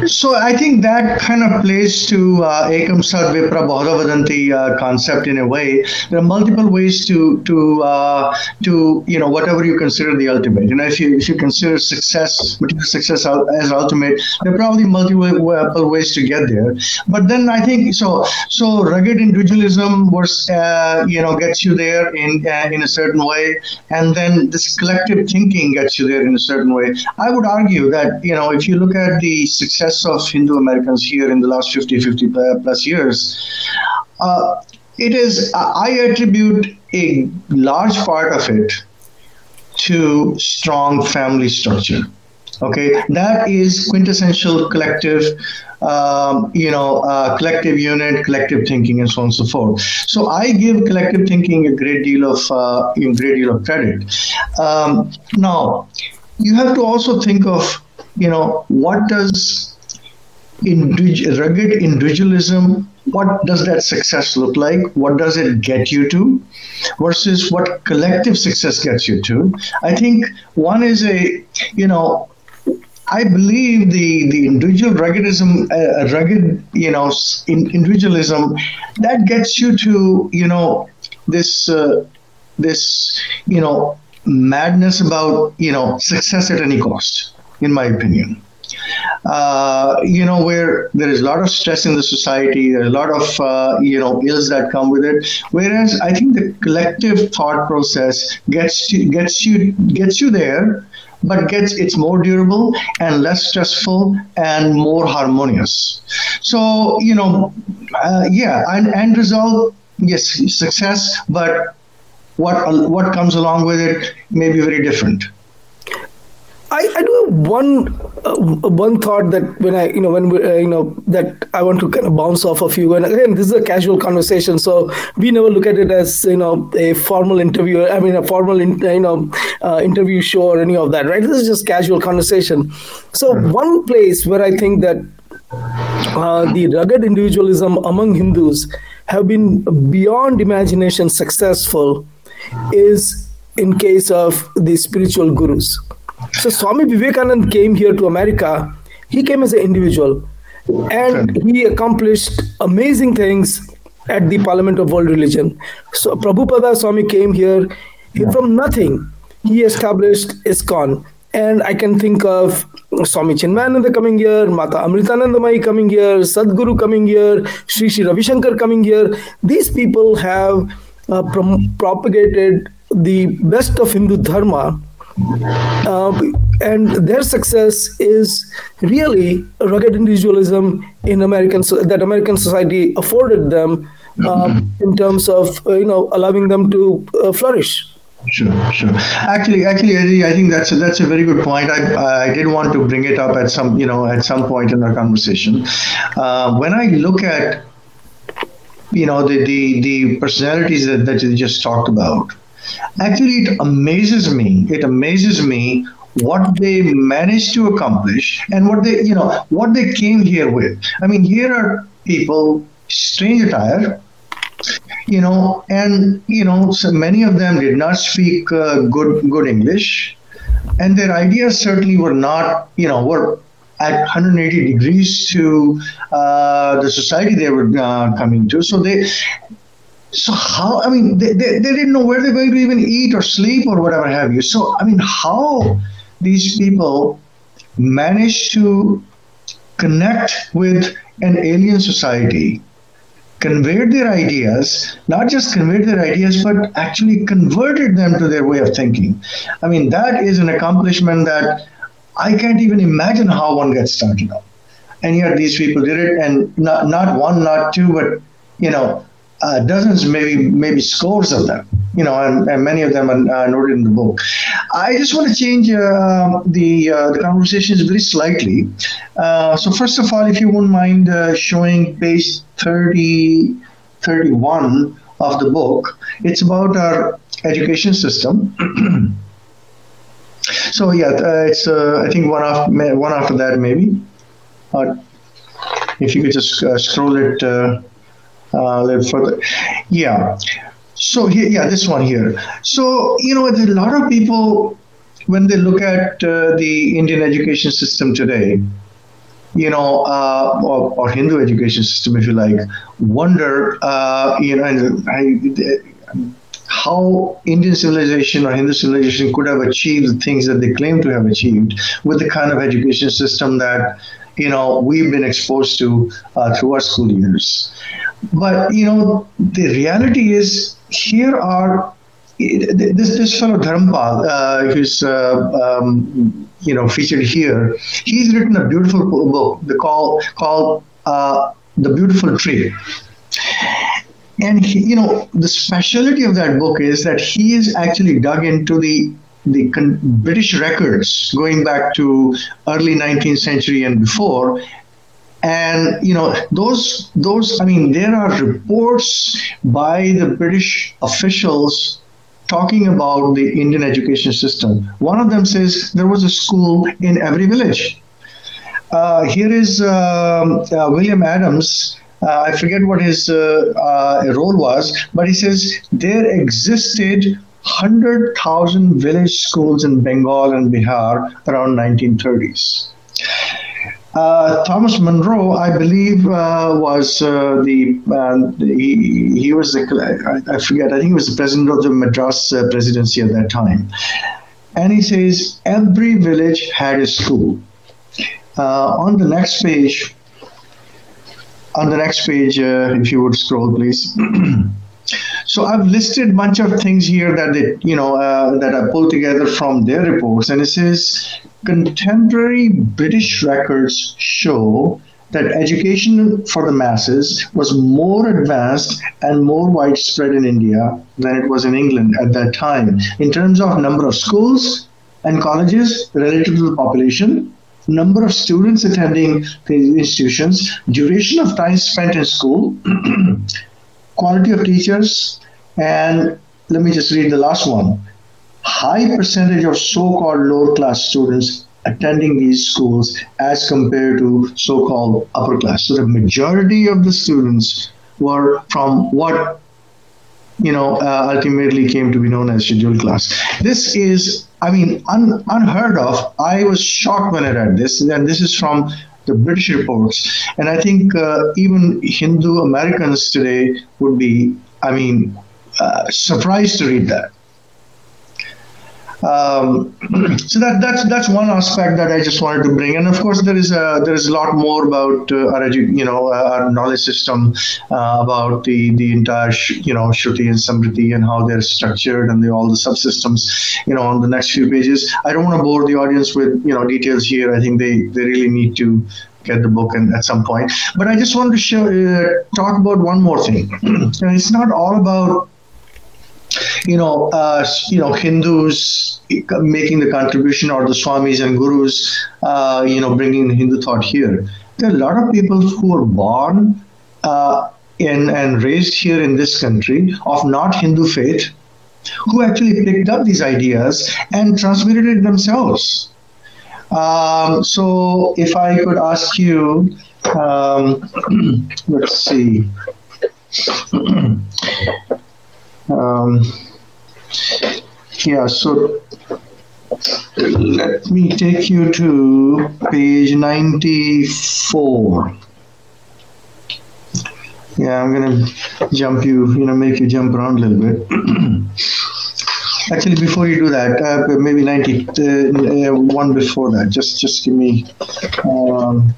so I think that kind of plays to uh, Ekam Sat Vipra Bahudha uh, concept in a way. There are multiple ways to to uh, to you know whatever you consider the ultimate. You know, if you if you consider success, material success as ultimate, there are probably multiple ways to get there. But then I think so. So rugged individualism was uh, you know gets you there in uh, in a certain way, and then this collective thinking gets you there in a certain way way. I would argue that, you know, if you look at the success of Hindu Americans here in the last 50, 50 plus years, uh, it is, I attribute a large part of it to strong family structure. Okay, that is quintessential collective um, you know, uh, collective unit, collective thinking, and so on and so forth. So I give collective thinking a great deal of uh, a great deal of credit. Um, now, you have to also think of, you know, what does individual, rugged individualism, what does that success look like? What does it get you to? Versus what collective success gets you to. I think one is a, you know, I believe the the individual ruggedism, uh, rugged, you know, in, individualism, that gets you to, you know, this uh, this, you know, madness about you know success at any cost in my opinion. Uh, you know where there is a lot of stress in the society there's a lot of uh, you know ills that come with it. Whereas i think the collective thought process gets you, gets you gets you there but gets it's more durable and less stressful and more harmonious. So you know uh, yeah and end result yes success but what what comes along with it may be very different. I, I do have one uh, one thought that when I you know when we, uh, you know that I want to kind of bounce off of you and again this is a casual conversation so we never look at it as you know a formal interview I mean a formal in, you know uh, interview show or any of that right this is just casual conversation so mm-hmm. one place where I think that uh, the rugged individualism among Hindus have been beyond imagination successful is in case of the spiritual gurus. So Swami Vivekananda came here to America. He came as an individual and he accomplished amazing things at the Parliament of World Religion. So Prabhupada Swami came here from nothing. He established ISKCON. And I can think of Swami Chinmayananda coming here, Mata Amritanandamayi coming here, Sadhguru coming here, Sri Sri Ravi Shankar coming here. These people have uh, prom- propagated the best of Hindu Dharma. Uh, and their success is really rugged individualism in American so that American society afforded them uh, in terms of uh, you know allowing them to uh, flourish. Sure, sure. Actually, actually, I think that's a, that's a very good point. I I did want to bring it up at some you know at some point in our conversation. Uh, when I look at you know the the, the personalities that, that you just talked about. Actually it amazes me it amazes me what they managed to accomplish and what they you know what they came here with. I mean here are people strange attire you know and you know so many of them did not speak uh, good good english. And their ideas certainly were not you know were at 180 degrees to uh, the society they were uh, coming to. So they, so how? I mean, they, they, they didn't know where they're going to even eat or sleep or whatever have you. So I mean, how these people managed to connect with an alien society conveyed their ideas, not just conveyed their ideas, but actually converted them to their way of thinking. I mean, that is an accomplishment that I can't even imagine how one gets started up. And yet these people did it, and not not one, not two, but you know, uh, dozens, maybe maybe scores of them. You know, and, and many of them are uh, noted in the book. I just want to change uh, the uh, the conversations very slightly. Uh, so first of all, if you wouldn't mind uh, showing page 30, 31 of the book, it's about our education system. so yeah, it's I think one after one after that maybe. if you could just scroll it uh, a little further. Yeah. So here, yeah, this one here. So you know, a lot of people when they look at uh, the Indian education system today, you know, uh, or, or, Hindu education system, if you like, wonder, uh, you know, I, how Indian civilization or Hindu civilization could have achieved the things that they claim to have achieved with the kind of education system that you know we've been exposed to uh, through our school years. But you know, the reality is here are this this fellow Dharmpal, uh, who's uh, um, you know featured here. He's written a beautiful book, the call called uh, "The Beautiful Tree." And he, you know the specialty of that book is that he is actually dug into the the British records going back to early 19th century and before, and you know those those i mean there are reports by the british officials talking about the indian education system. One of them says there was a school in every village. Uh, here is um, uh, william adams uh, i forget what his uh, uh, role was but he says there existed 100000 village schools in bengal and bihar around 1930s uh, Thomas Munro, I believe, uh, was uh, the uh, he, he was the I, I, forget I think he was the president of the Madras presidency at that time, and he says every village had a school. On the next page, on the next page, if you would scroll, please. So I've listed a bunch of things here that they, you know, uh, that I pulled together from their reports, and it says contemporary British records show that education for the masses was more advanced and more widespread in India than it was in England at that time in terms of number of schools and colleges relative to the population, number of students attending the institutions, duration of time spent in school, quality of teachers, and let me just read the last one. High percentage of so-called lower class students attending these schools as compared to so-called upper class. So the majority of the students were from what you know uh, ultimately came to be known as scheduled class. This is, I mean, un- unheard of. I was shocked when I read this, and this is from the British reports. And I think uh, even Hindu Americans today would be, I mean, uh, surprised to read that. Um, so that that's that's one aspect that I just wanted to bring, and of course there is a there is a lot more about uh, our edu- you know uh, our knowledge system uh, about the the entire sh- you know Shruti and Samriti and how they're structured and the, all the subsystems you know on the next few pages. I don't want to bore the audience with you know details here. I think they they really need to get the book and at some point. But I just wanted to show, uh, talk about one more thing. and it's not all about you know, uh, you know, Hindus making the contribution or the swamis and gurus, uh, you know, bringing Hindu thought here. There are a lot of people who were born uh, in and raised here in this country of not Hindu faith, who actually picked up these ideas and transmitted it themselves. Um, so, if I could ask you, um, let's see. Um, yeah, so let me take you to page 94. Yeah, I'm gonna jump you, you know, make you jump around a little bit. Actually, before you do that, uh, maybe 90, uh, one before that. Just, just give me um,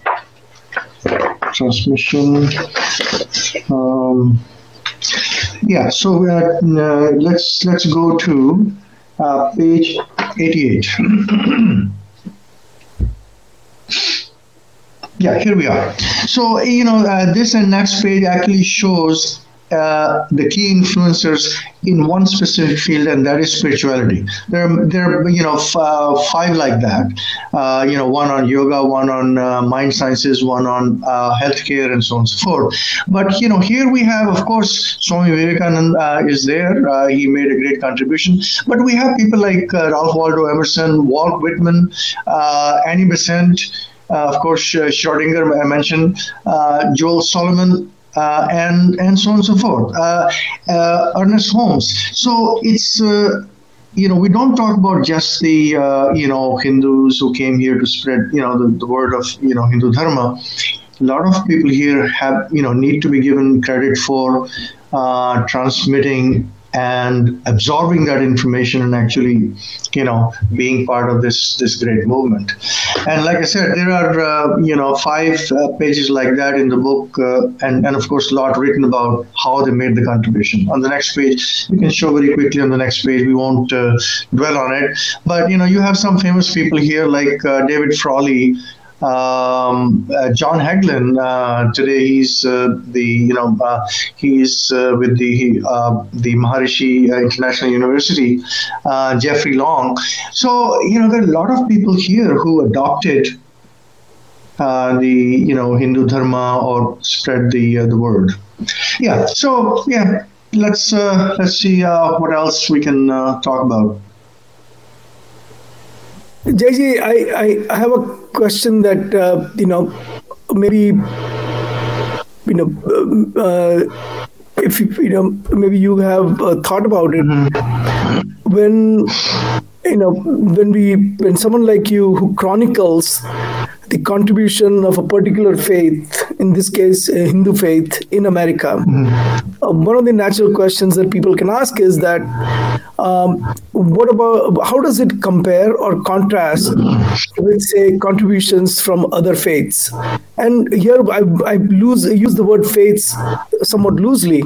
transmission. Um, yeah, so uh, uh, let's let's go to uh, page 88. yeah, here we are. So you know uh, this and next page actually shows uh, the key influencers in one specific field, and that is spirituality. There, are, there are you know f- uh, five like that. Uh, you know, one on yoga, one on uh, mind sciences, one on uh, healthcare, and so on and so forth. But you know, here we have, of course, Swami Vivekananda is there. He made a great contribution. But we have people like Ralph Waldo Emerson, Walt Whitman, Annie Besant. of course, Schrodinger, I mentioned, Joel Solomon, uh, and and so on and so forth. Uh, uh, Ernest Holmes. So it's you know we don't talk about just the you know Hindus who came here to spread you know the, the word of you know Hindu dharma. A lot of people here have you know need to be given credit for transmitting and absorbing that information and actually, you know, being part of this this great movement. And like I said, there are uh, you know five uh, pages like that in the book, uh, and and of course a lot written about how they made the contribution. On the next page, you can show very quickly on the next page. We won't uh, dwell on it, but you know you have some famous people here like uh, David Frawley um, uh, John Hagelin. Uh, today he's uh, the you know uh, he's uh, with the uh, the Maharishi International University. Jeffrey Long. So you know there are a lot of people here who adopted the you know Hindu Dharma or spread the the word. Yeah. So yeah, let's let's see what else we can talk about. Jaiji, I, I have a question that, uh, you know, maybe, you know, uh, if you, you know, maybe you have uh, thought about it. Mm-hmm. When, you know, when we, when someone like you who chronicles the contribution of a particular faith, in this case, Hindu faith in America. Mm-hmm. Uh, one of the natural questions that people can ask is that um, what about how does it compare or contrast with, say, contributions from other faiths? And here I, I lose, use the word faiths somewhat loosely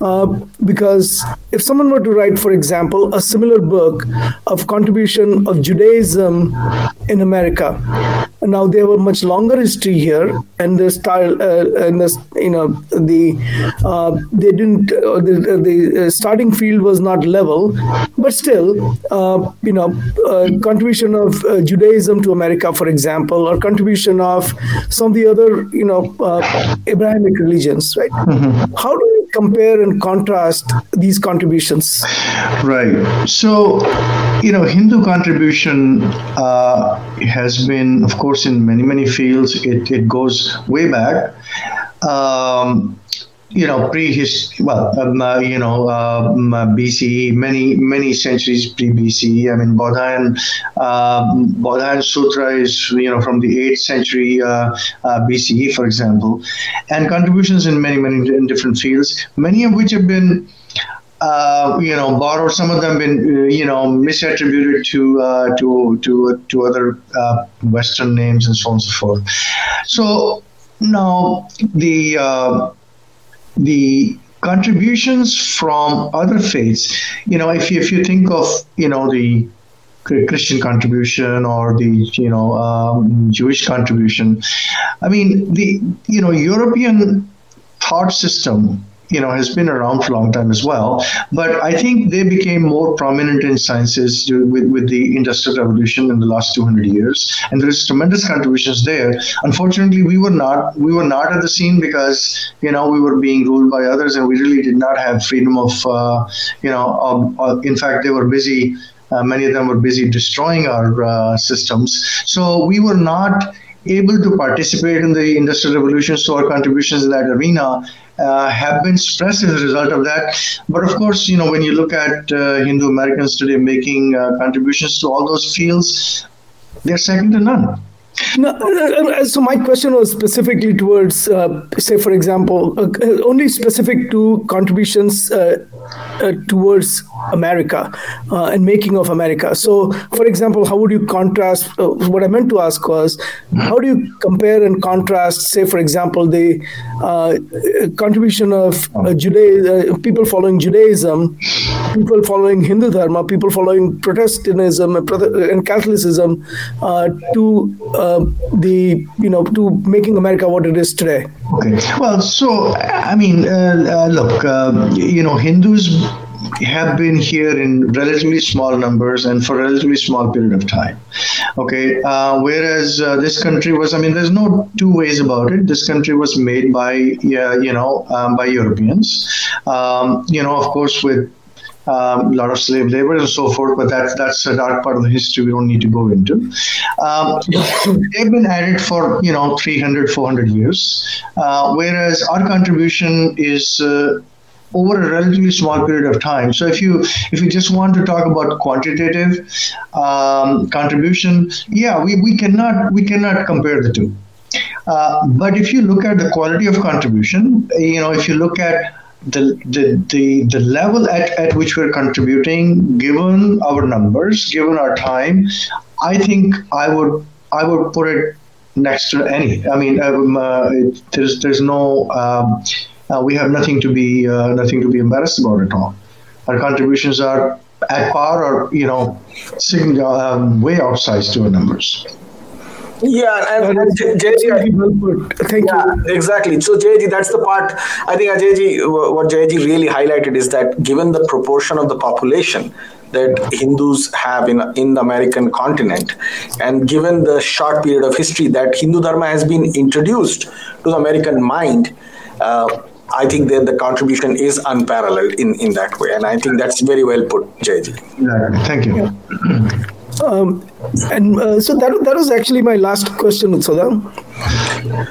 uh, because if someone were to write, for example, a similar book of contribution of Judaism in America, now they have a much longer history here, and the style uh, and the you know the uh, they didn't uh, the, the starting field was not level, but still uh, you know uh, contribution of uh, Judaism to America, for example, or contribution of some of the other you know Abrahamic religions, right? Mm-hmm. How do we compare and contrast these contributions? Right. So you know, Hindu contribution uh, has been, of course, in many, many fields. It, it goes way back. Um, you know, pre-history, well, um, uh, you know, um, uh, BCE, many, many centuries pre-BCE. I mean, Bodhayan, uh, Bodhayan Sutra is, you know, from the 8th century uh, uh BCE, for example, and contributions in many, many different fields, many of which have been uh, you know, borrowed. Some of them been, uh, you know, misattributed to uh, to to to other uh, Western names and so on and so forth. So now the uh, the contributions from other faiths, you know, if you, if you think of, you know, the Christian contribution or the you know um, Jewish contribution. I mean the you know European thought system you know has been around for a long time as well. But I think they became more prominent in sciences with, with the industrial revolution in the last 200 years, and there's tremendous contributions there. Unfortunately, we were not we were not at the scene because you know we were being ruled by others, and we really did not have freedom of uh, you know. Um, uh, in fact, they were busy. Uh, many of them were busy destroying our uh, systems. So we were not able to participate in the industrial revolution, so our contributions in that arena uh, have been stressed as a result of that. But of course, you know, when you look at uh, Hindu Americans today making uh, contributions to all those fields, they're second to none. No, uh, uh, so my question was specifically towards, uh, say, for example, uh, only specific to contributions uh, uh, towards America and making of America. So, for example, how would you contrast? what I meant to ask was, how do you compare and contrast, say, for example, the contribution of Judaism, people following Judaism people following Hindu Dharma, people following Protestantism and Catholicism, uh, to uh, the you know to making America what it is today? Okay. Well, so I mean, uh, uh look, uh, you know, Hindus have been here in relatively small numbers and for a relatively small period of time. Okay, uh, whereas uh, this country was, I mean, there's no two ways about it. This country was made by, yeah, you know, um, by Europeans. Um, you know, of course, with um, a lot of slave labor and so forth, but that's that's a dark part of the history we don't need to go into. Um, they've been at it for you know 300, 400 years, uh, whereas our contribution is uh, over a relatively small period of time. So if you if you just want to talk about quantitative um, contribution, yeah, we, we cannot we cannot compare the two. Uh, but if you look at the quality of contribution, you know, if you look at the, the, the, the level at, at which we're contributing, given our numbers, given our time, I think I would I would put it next to any. I mean, um, uh, it, there's there's no um, uh, we have nothing to be uh, nothing to be embarrassed about at all. Our contributions are at par or you know um, way outsized to our numbers. Yeah, and, and Jaiji, thank yeah, you. Exactly. So Jaiji, that's the part. I think Ajayji, what Jaiji really highlighted is that given the proportion of the population that Hindus have in in the American continent, and given the short period of history that Hindu Dharma has been introduced to the American mind. Uh, I think that the contribution is unparalleled in, in that way. And I think that's very well put, Jaiji. Yeah, thank you. Um, and uh, so that, that was actually my last question, Utsada.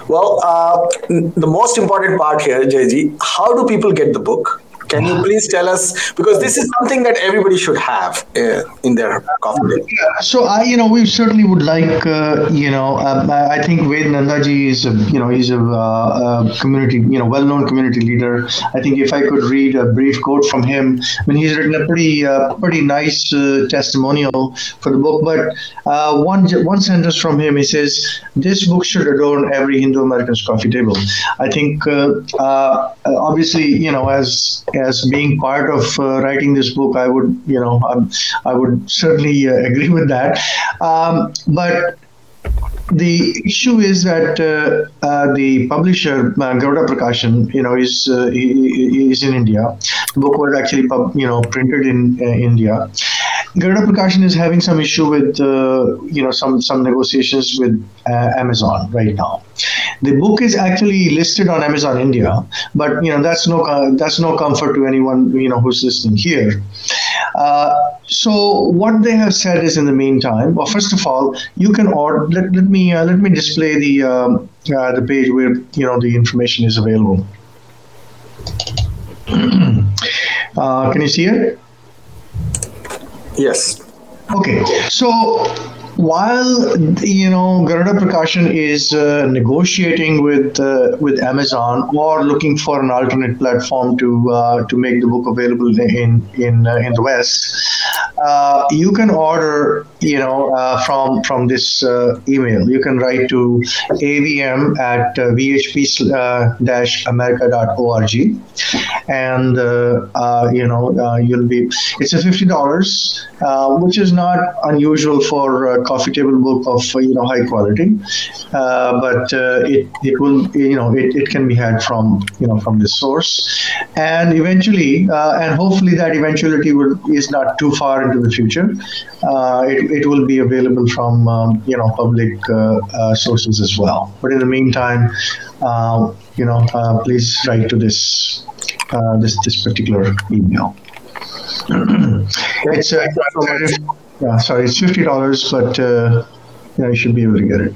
Well, uh, the most important part here, Jaiji, how do people get the book? Can you please tell us because this is something that everybody should have uh, in their coffee Yeah, so I, you know, we certainly would like, uh, you know, um, I think Ved Nandaji is, a, you know, he's a, uh, a, community, you know, well-known community leader. I think if I could read a brief quote from him, I mean, he's written a pretty, uh, pretty nice uh, testimonial for the book. But uh, one, one sentence from him, he says, "This book should adorn every Hindu American's coffee table." I think, obviously, you know, as as being part of uh, writing this book, I would, you know, I would certainly uh, agree with that. Um, but the issue is that uh, uh, the publisher uh, Garuda Prakashan, you know, is uh, is in India. The book was actually, pub, you know, printed in uh, India. Garuda Prakashan is having some issue with, uh, you know, some some negotiations with Amazon right now. The book is actually listed on Amazon India, but you know that's no that's no comfort to anyone you know who's listening here. Uh, so what they have said is, in the meantime, well, first of all, you can order. Let, let me uh, let me display the um, uh, the page where you know the information is available. Uh, can you see it? Yes. Okay. So while you know Garuda Prakashan is uh, negotiating with uh, with Amazon or looking for an alternate platform to uh, to make the book available in in uh, in the West, uh, you can order you know uh, from from this uh, email. You can write to avm at uh, vhp-america.org, uh, and you know you'll be it's a fifty dollars, which is not unusual for a coffee table book of you know high quality, uh, but uh, it it will you know it, it can be had from you know from this source, and eventually uh, and hopefully that eventuality will is not too far into the future. it, it will be available from um, you know public sources as well. But in the meantime, you know please write to this this this particular email. it's uh, yeah, sorry, it's fifty dollars, but uh, yeah, you should be able to get it.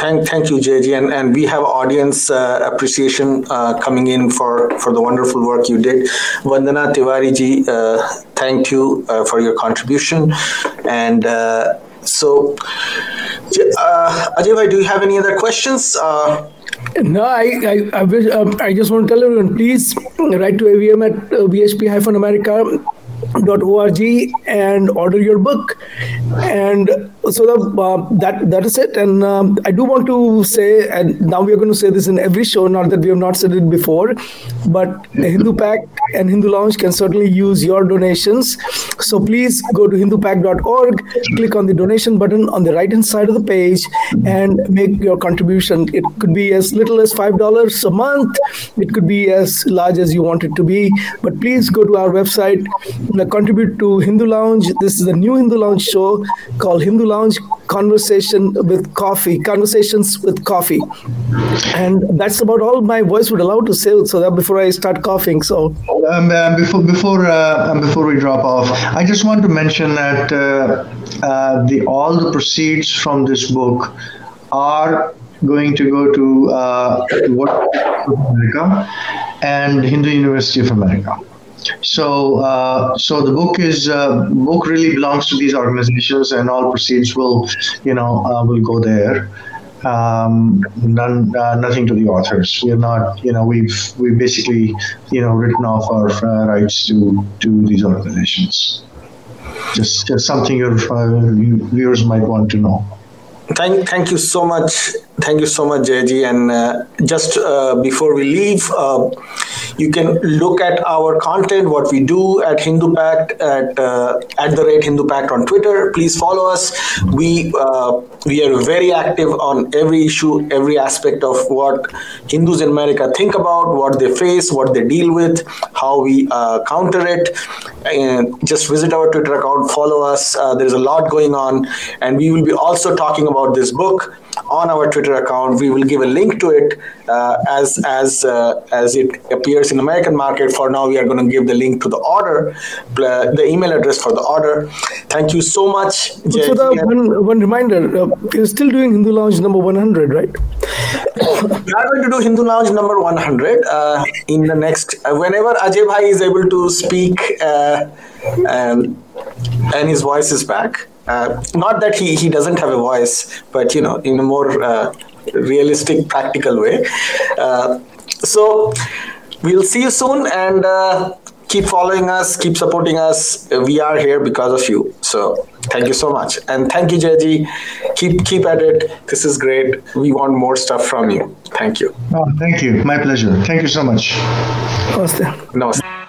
Thank, thank you, Jaiji, and, and we have audience uh, appreciation uh, coming in for, for the wonderful work you did. Vandana Tiwari ji, uh, thank you uh, for your contribution, and uh, so uh, Ajay, do you have any other questions? No, I I, I, wish, um, I just want to tell everyone, please write to AVM at uh, VHP-America org and order your book and so the, uh, that that is it. And um, i do want to say and now we are going to say this in every show not that we have not said it before but Hindu Pact and hindu lounge can certainly use your donations. So please go to hindupact.org click on the donation button on the right hand side of the page and make your contribution. It could be as little as five dollars a month. It could be as large as you want it to be. But please go to our website contribute to Hindu Lounge. This is a new Hindu Lounge show called Hindu Conversation with Coffee, Conversations with Coffee. And that's about all my voice would allow to say so that before I start coughing. So um, uh, before before uh, um, before we drop off, I just want to mention that uh, uh, the all the proceeds from this book are going to go to uh, America and Hindu University of America. So, uh, so the book is uh, book really belongs to these organizations, and all proceeds will, you know, uh, will go there. Um, none, uh, nothing to the authors. We're not, you know, we've we basically, you know, written off our uh, rights to to these organizations. Just, just something your uh, viewers might want to know. Thank, thank you so much. Thank you so much, Jaiji. And uh, just uh, before we leave, uh, you can look at our content, what we do at Hindu Pact at uh, at the rate Hindu Pact on Twitter. Please follow us. We uh, we are very active on every issue, every aspect of what Hindus in America think about, what they face, what they deal with, how we uh, counter it. And just visit our Twitter account, follow us. there's a lot going on, and we will be also talking about this book on our Twitter account. We will give a link to it uh, as as uh, as it appears in American market. For now, we are going to give the link to the order, the email address for the order. Thank you so much. So the one, one reminder, uh, you're still doing Hindu Lounge number 100, right? we are going to do Hindu Lounge number 100 uh, in the next, uh, whenever Ajay Bhai is able to speak uh, um, and his voice is back. Uh, not that he, he doesn't have a voice, but you know, in a more uh, realistic, practical way. Uh, so we'll see you soon and uh, keep following us, keep supporting us. We are here because of you. So thank you so much. And thank you, Jaiji. Keep keep at it. This is great. We want more stuff from you. Thank you. Oh, thank you. My pleasure. Thank you so much. Namaste. Namaste.